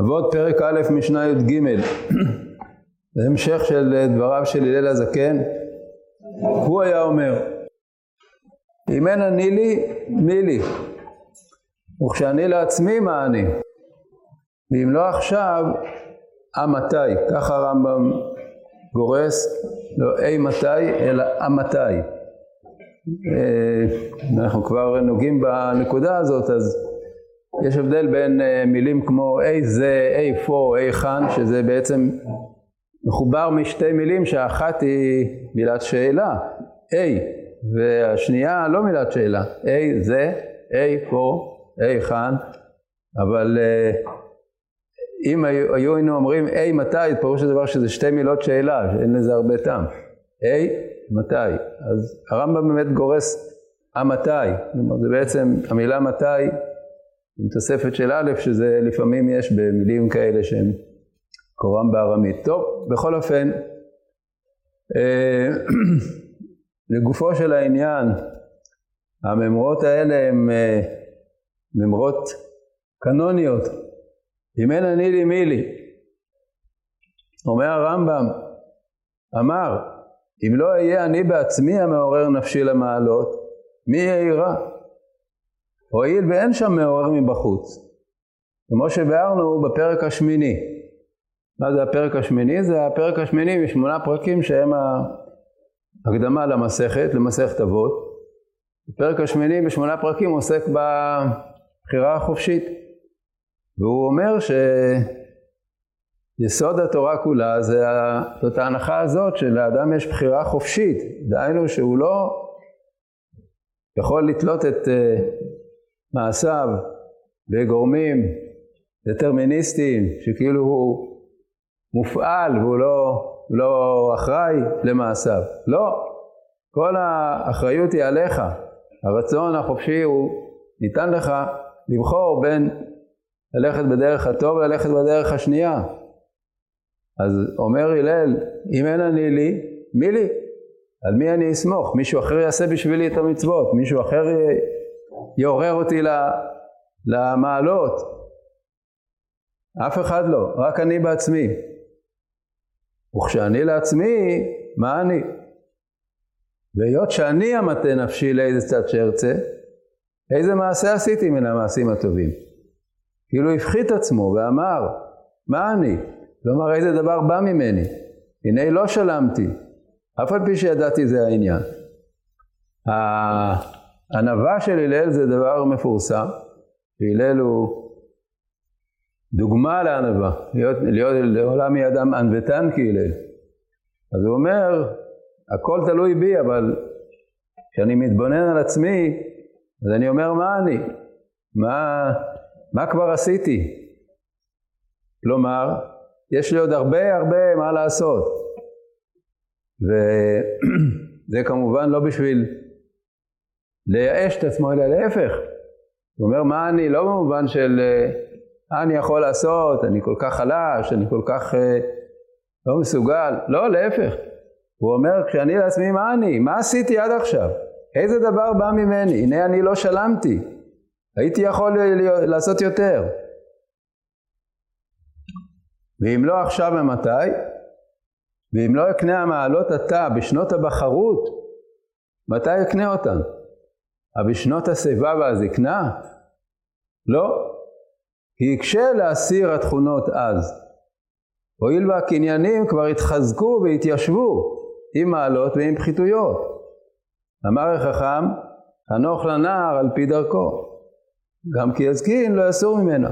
אבות פרק א' משנה י"ג זה המשך של דבריו של הלל הזקן הוא היה אומר אם אין אני לי, מי לי? וכשאני לעצמי, מה אני? ואם לא עכשיו, אמתי. ככה הרמב"ם גורס, לא אי מתי, אלא אמתי. אה, אנחנו כבר נוגעים בנקודה הזאת, אז יש הבדל בין אה, מילים כמו אי זה, אי פה, אי חן, שזה בעצם מחובר משתי מילים שהאחת היא מילת שאלה, אי, והשנייה לא מילת שאלה, אי זה, אי פה, אי חן, אבל אה, אם היו היינו אומרים אי מתי, פירוש הדבר שזה שתי מילות שאלה, שאין לזה הרבה טעם. אי מתי. אז הרמב"ם באמת גורס המתי. כלומר זה בעצם המילה מתי עם תוספת של א', שזה לפעמים יש במילים כאלה שהן קורם בארמית. טוב, בכל אופן, אה, לגופו של העניין, הממרות האלה הן אה, ממרות קנוניות. אם אין אני לי מי לי. אומר הרמב"ם, אמר, אם לא אהיה אני בעצמי המעורר נפשי למעלות, מי יאירה? הואיל ואין שם מעורר מבחוץ. כמו שביארנו בפרק השמיני. מה זה הפרק השמיני? זה הפרק השמיני משמונה פרקים שהם ההקדמה למסכת, למסכת אבות. הפרק השמיני בשמונה פרקים עוסק בבחירה החופשית. והוא אומר שיסוד התורה כולה זה, זאת ההנחה הזאת שלאדם יש בחירה חופשית. דהיינו שהוא לא יכול לתלות את אה, מעשיו בגורמים דטרמיניסטיים, שכאילו הוא מופעל והוא לא, לא אחראי למעשיו. לא, כל האחריות היא עליך. הרצון החופשי הוא ניתן לך לבחור בין ללכת בדרך הטוב וללכת בדרך השנייה. אז אומר הלל, אם אין אני לי, מי לי? על מי אני אסמוך? מישהו אחר יעשה בשבילי את המצוות, מישהו אחר יעורר אותי למעלות. אף אחד לא, רק אני בעצמי. וכשאני לעצמי, מה אני? והיות שאני אמתה נפשי לאיזה צד שארצה, איזה מעשה עשיתי מן המעשים הטובים? כאילו הפחית עצמו ואמר, מה אני? כלומר, איזה דבר בא ממני? הנה לא שלמתי, אף על פי שידעתי זה העניין. הענווה של הלל זה דבר מפורסם, והלל הוא דוגמה לענווה, להיות, להיות לעולם יהיה אדם ענוותן כהלל. אז הוא אומר, הכל תלוי בי, אבל כשאני מתבונן על עצמי, אז אני אומר, מה אני? מה, מה כבר עשיתי? כלומר, יש לי עוד הרבה הרבה מה לעשות. וזה כמובן לא בשביל לייאש את עצמו, אלא להפך. הוא אומר, מה אני, לא במובן של מה אני יכול לעשות, אני כל כך חלש, אני כל כך אה, לא מסוגל. לא, להפך. הוא אומר, כשאני לעצמי, מה אני? מה עשיתי עד עכשיו? איזה דבר בא ממני? הנה אני לא שלמתי. הייתי יכול לעשות יותר. ואם לא עכשיו ומתי? ואם לא אקנה המעלות עתה בשנות הבחרות, מתי אקנה אותן? אבל בשנות השיבה והזקנה? לא. כי יקשה להסיר התכונות אז. הואיל והקניינים כבר התחזקו והתיישבו עם מעלות ועם פחיתויות. אמר החכם, חנוך לנער על פי דרכו. גם כי יזקין לא יסור ממנה.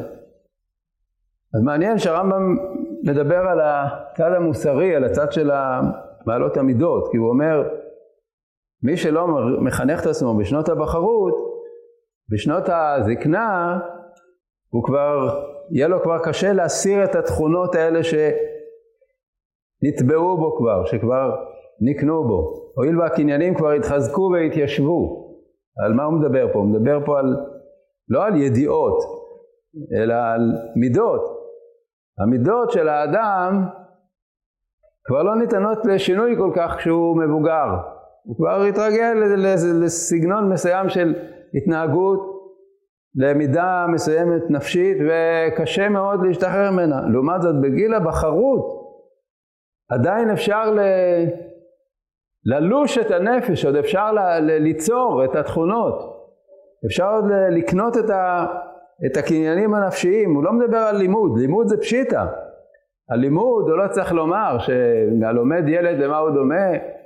אז מעניין שהרמב"ם מדבר על הצד המוסרי, על הצד של מעלות המידות, כי הוא אומר, מי שלא מחנך את עצמו בשנות הבחרות, בשנות הזקנה, הוא כבר, יהיה לו כבר קשה להסיר את התכונות האלה שנטבעו בו כבר, שכבר נקנו בו. הואיל והקניינים כבר התחזקו והתיישבו. על מה הוא מדבר פה? הוא מדבר פה על לא על ידיעות, אלא על מידות. המידות של האדם כבר לא ניתנות לשינוי כל כך כשהוא מבוגר. הוא כבר התרגל לסגנון מסוים של התנהגות למידה מסוימת נפשית וקשה מאוד להשתחרר ממנה. לעומת זאת בגיל הבחרות עדיין אפשר ל... ללוש את הנפש, עוד אפשר ל... ל... ליצור את התכונות, אפשר עוד לקנות את, ה... את הקניינים הנפשיים, הוא לא מדבר על לימוד, לימוד זה פשיטא, הלימוד הוא לא צריך לומר שהלומד ילד למה הוא דומה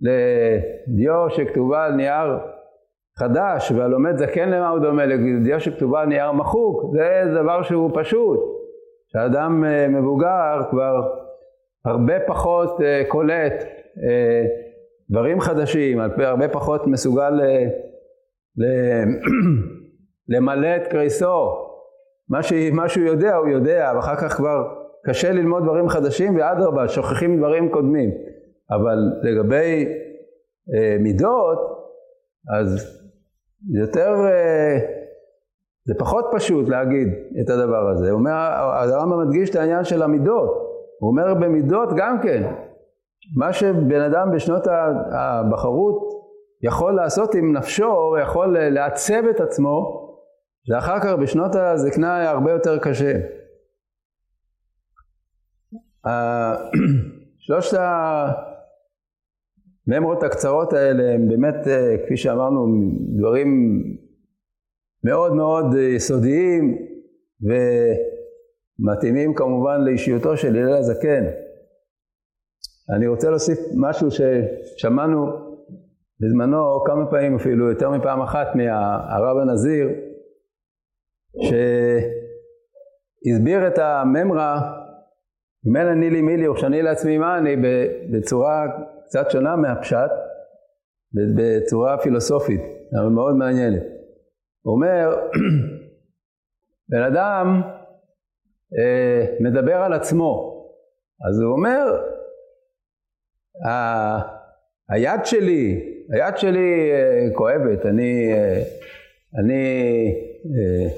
לדיו שכתובה על נייר חדש והלומד זקן למה הוא דומה לדיו שכתובה על נייר מחוק זה דבר שהוא פשוט. שאדם אה, מבוגר כבר הרבה פחות אה, קולט אה, דברים חדשים, הרבה פחות מסוגל למלא את קריסו. מה שהוא יודע הוא יודע ואחר כך כבר קשה ללמוד דברים חדשים ואדרבה שוכחים דברים קודמים אבל לגבי אה, מידות אז יותר אה, זה פחות פשוט להגיד את הדבר הזה. הוא אומר הרמב"ם מדגיש את העניין של המידות. הוא אומר במידות גם כן. מה שבן אדם בשנות הבחרות יכול לעשות עם נפשו, יכול לעצב את עצמו, ואחר כך בשנות הזקנה היה הרבה יותר קשה. שלושת הממרות הקצרות האלה הם באמת, אה, כפי שאמרנו, דברים מאוד מאוד יסודיים ומתאימים כמובן לאישיותו של הלל הזקן. אני רוצה להוסיף משהו ששמענו בזמנו כמה פעמים אפילו, יותר מפעם אחת מהרב הנזיר, שהסביר את הממרה אם אין אני לי מי לי וכשאני לעצמי מה אני בצורה קצת שונה מהפשט, בצורה פילוסופית, אבל מאוד מעניינת. הוא אומר, בן אדם אה, מדבר על עצמו, אז הוא אומר, היד שלי, היד שלי אה, כואבת, אני, אה, אני אה,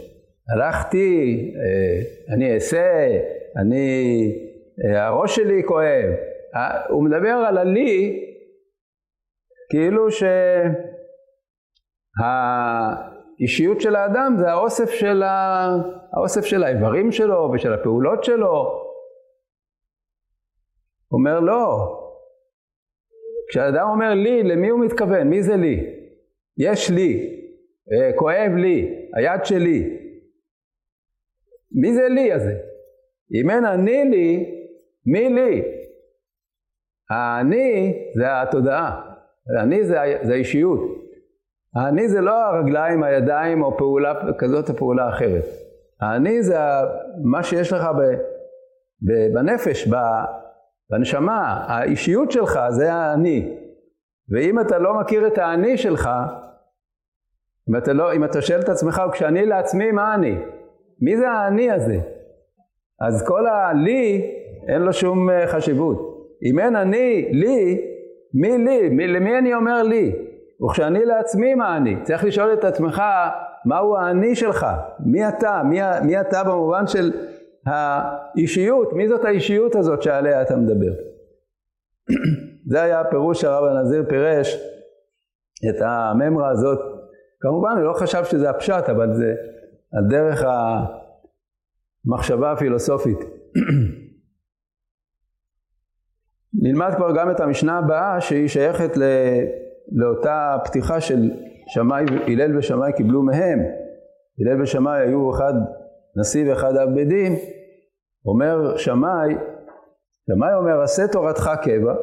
הלכתי, אה, אני אעשה, אני אה, הראש שלי כואב. הוא מדבר על הלי כאילו שהאישיות של האדם זה האוסף של, ה... האוסף של האיברים שלו ושל הפעולות שלו. הוא אומר לא. כשאדם אומר לי, למי הוא מתכוון? מי זה לי? יש לי, אה, כואב לי, היד שלי. מי זה לי הזה? אם אין אני לי, מי לי? האני זה התודעה, האני זה, זה האישיות. האני זה לא הרגליים, הידיים או פעולה כזאת או פעולה אחרת. האני זה מה שיש לך ב, ב, בנפש, ב, בנשמה, האישיות שלך זה האני. ואם אתה לא מכיר את האני שלך, אם אתה, לא, אם אתה שואל את עצמך, כשאני לעצמי, מה אני? מי זה האני הזה? אז כל הלי אין לו שום אה, חשיבות. אם אין אני, לי, מי לי? מי, למי אני אומר לי? וכשאני לעצמי, מה אני? צריך לשאול את עצמך, מהו האני שלך? מי אתה? מי, מי אתה במובן של האישיות? מי זאת האישיות הזאת שעליה אתה מדבר? זה היה הפירוש שהרב הנזיר פירש את הממרה הזאת. כמובן, הוא לא חשב שזה הפשט, אבל זה על דרך המחשבה הפילוסופית. נלמד כבר גם את המשנה הבאה שהיא שייכת ל... לאותה פתיחה של שמאי, הלל ושמאי קיבלו מהם. הלל ושמאי היו אחד נשיא ואחד אב בית דין. אומר שמאי, שמאי אומר עשה תורתך קבע,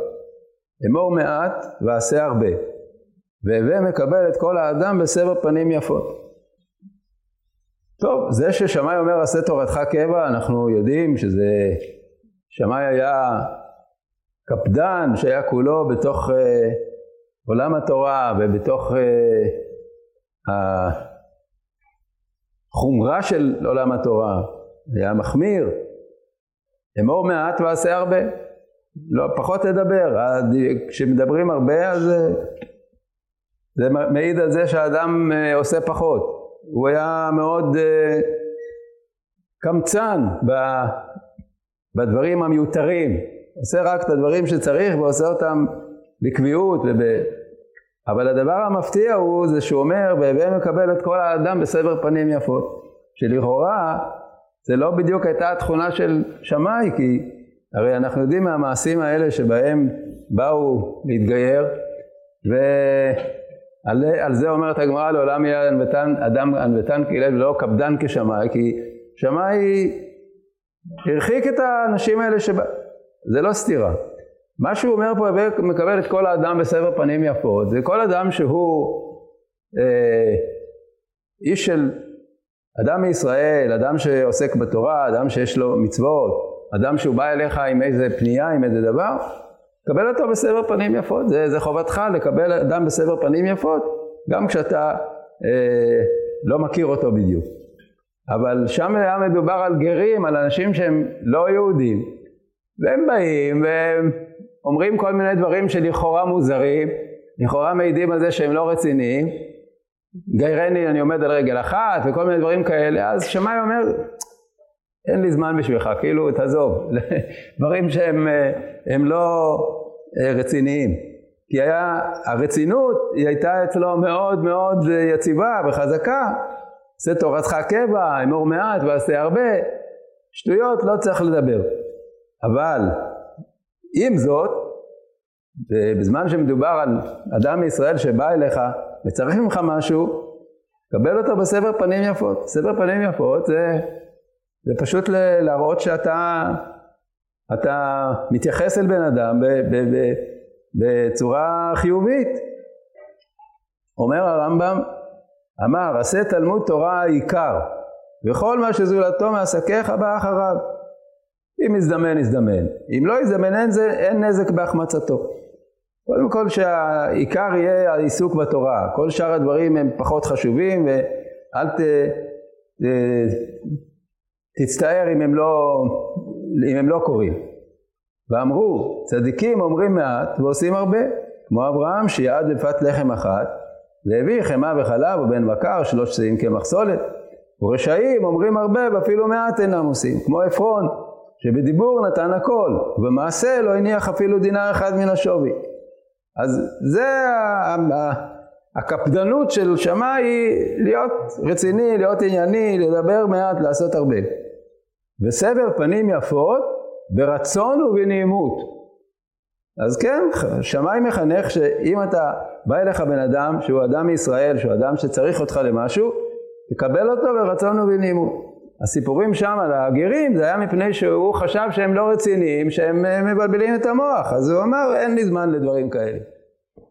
אמור מעט ועשה הרבה, והווה מקבל את כל האדם בסבר פנים יפות. טוב, זה ששמאי אומר עשה תורתך קבע, אנחנו יודעים שזה, שמאי היה קפדן שהיה כולו בתוך uh, עולם התורה ובתוך uh, החומרה של עולם התורה, היה מחמיר, אמור מעט ועשה הרבה, לא, פחות תדבר, כשמדברים הרבה אז uh, זה מעיד על זה שהאדם uh, עושה פחות, הוא היה מאוד uh, קמצן בדברים המיותרים, עושה רק את הדברים שצריך ועושה אותם בקביעות וב... אבל הדבר המפתיע הוא זה שהוא אומר, והווה מקבל את כל האדם בסבר פנים יפות. שלכאורה זה לא בדיוק הייתה התכונה של שמאי, כי הרי אנחנו יודעים מהמעשים האלה שבהם באו להתגייר, ועל זה אומרת הגמרא לעולם יהיה ענוותן, אדם ענוותן כהלל ולא קפדן כשמאי, כי שמאי הרחיק את האנשים האלה שבא... זה לא סתירה. מה שהוא אומר פה, מקבל את כל האדם בסבר פנים יפות, זה כל אדם שהוא אה, איש של אדם מישראל, אדם שעוסק בתורה, אדם שיש לו מצוות, אדם שהוא בא אליך עם איזה פנייה, עם איזה דבר, קבל אותו בסבר פנים יפות, זה, זה חובתך לקבל אדם בסבר פנים יפות, גם כשאתה אה, לא מכיר אותו בדיוק. אבל שם היה מדובר על גרים, על אנשים שהם לא יהודים, והם באים והם אומרים כל מיני דברים שלכאורה מוזרים, לכאורה מעידים על זה שהם לא רציניים, גיירני אני עומד על רגל אחת וכל מיני דברים כאלה, אז שמאי אומר, אין לי זמן בשבילך, כאילו תעזוב, דברים שהם לא אה, רציניים. כי היה, הרצינות היא הייתה אצלו מאוד מאוד יציבה וחזקה, עושה תורתך קבע, אמור מעט ועשה הרבה, שטויות לא צריך לדבר. אבל עם זאת, בזמן שמדובר על אדם מישראל שבא אליך וצריך ממך משהו, קבל אותו בסבר פנים יפות. סבר פנים יפות זה, זה פשוט להראות שאתה אתה מתייחס אל בן אדם ב, ב, ב, בצורה חיובית. אומר הרמב"ם, אמר, עשה תלמוד תורה העיקר, וכל מה שזולתו מעסקיך בא אחריו. אם יזדמן, יזדמן. אם לא יזדמן, אין, זה, אין נזק בהחמצתו. קודם כל שהעיקר יהיה העיסוק בתורה, כל שאר הדברים הם פחות חשובים ואל ת, ת, תצטער אם הם, לא, אם הם לא קורים. ואמרו, צדיקים אומרים מעט ועושים הרבה, כמו אברהם שיעד בפת לחם אחת והביא חמאה וחלב ובן בקר שלוש שאים כמחסולת. ורשעים אומרים הרבה ואפילו מעט אינם עושים, כמו עפרון שבדיבור נתן הכל ובמעשה לא הניח אפילו דינר אחד מן השווי. אז זה הקפדנות של שמאי להיות רציני, להיות ענייני, לדבר מעט, לעשות הרבה. וסבר פנים יפות ברצון ובנעימות. אז כן, שמאי מחנך שאם אתה בא אליך בן אדם שהוא אדם מישראל, שהוא אדם שצריך אותך למשהו, תקבל אותו ברצון ובנעימות. הסיפורים שם על הגרים זה היה מפני שהוא חשב שהם לא רציניים, שהם מבלבלים את המוח, אז הוא אמר אין לי זמן לדברים כאלה.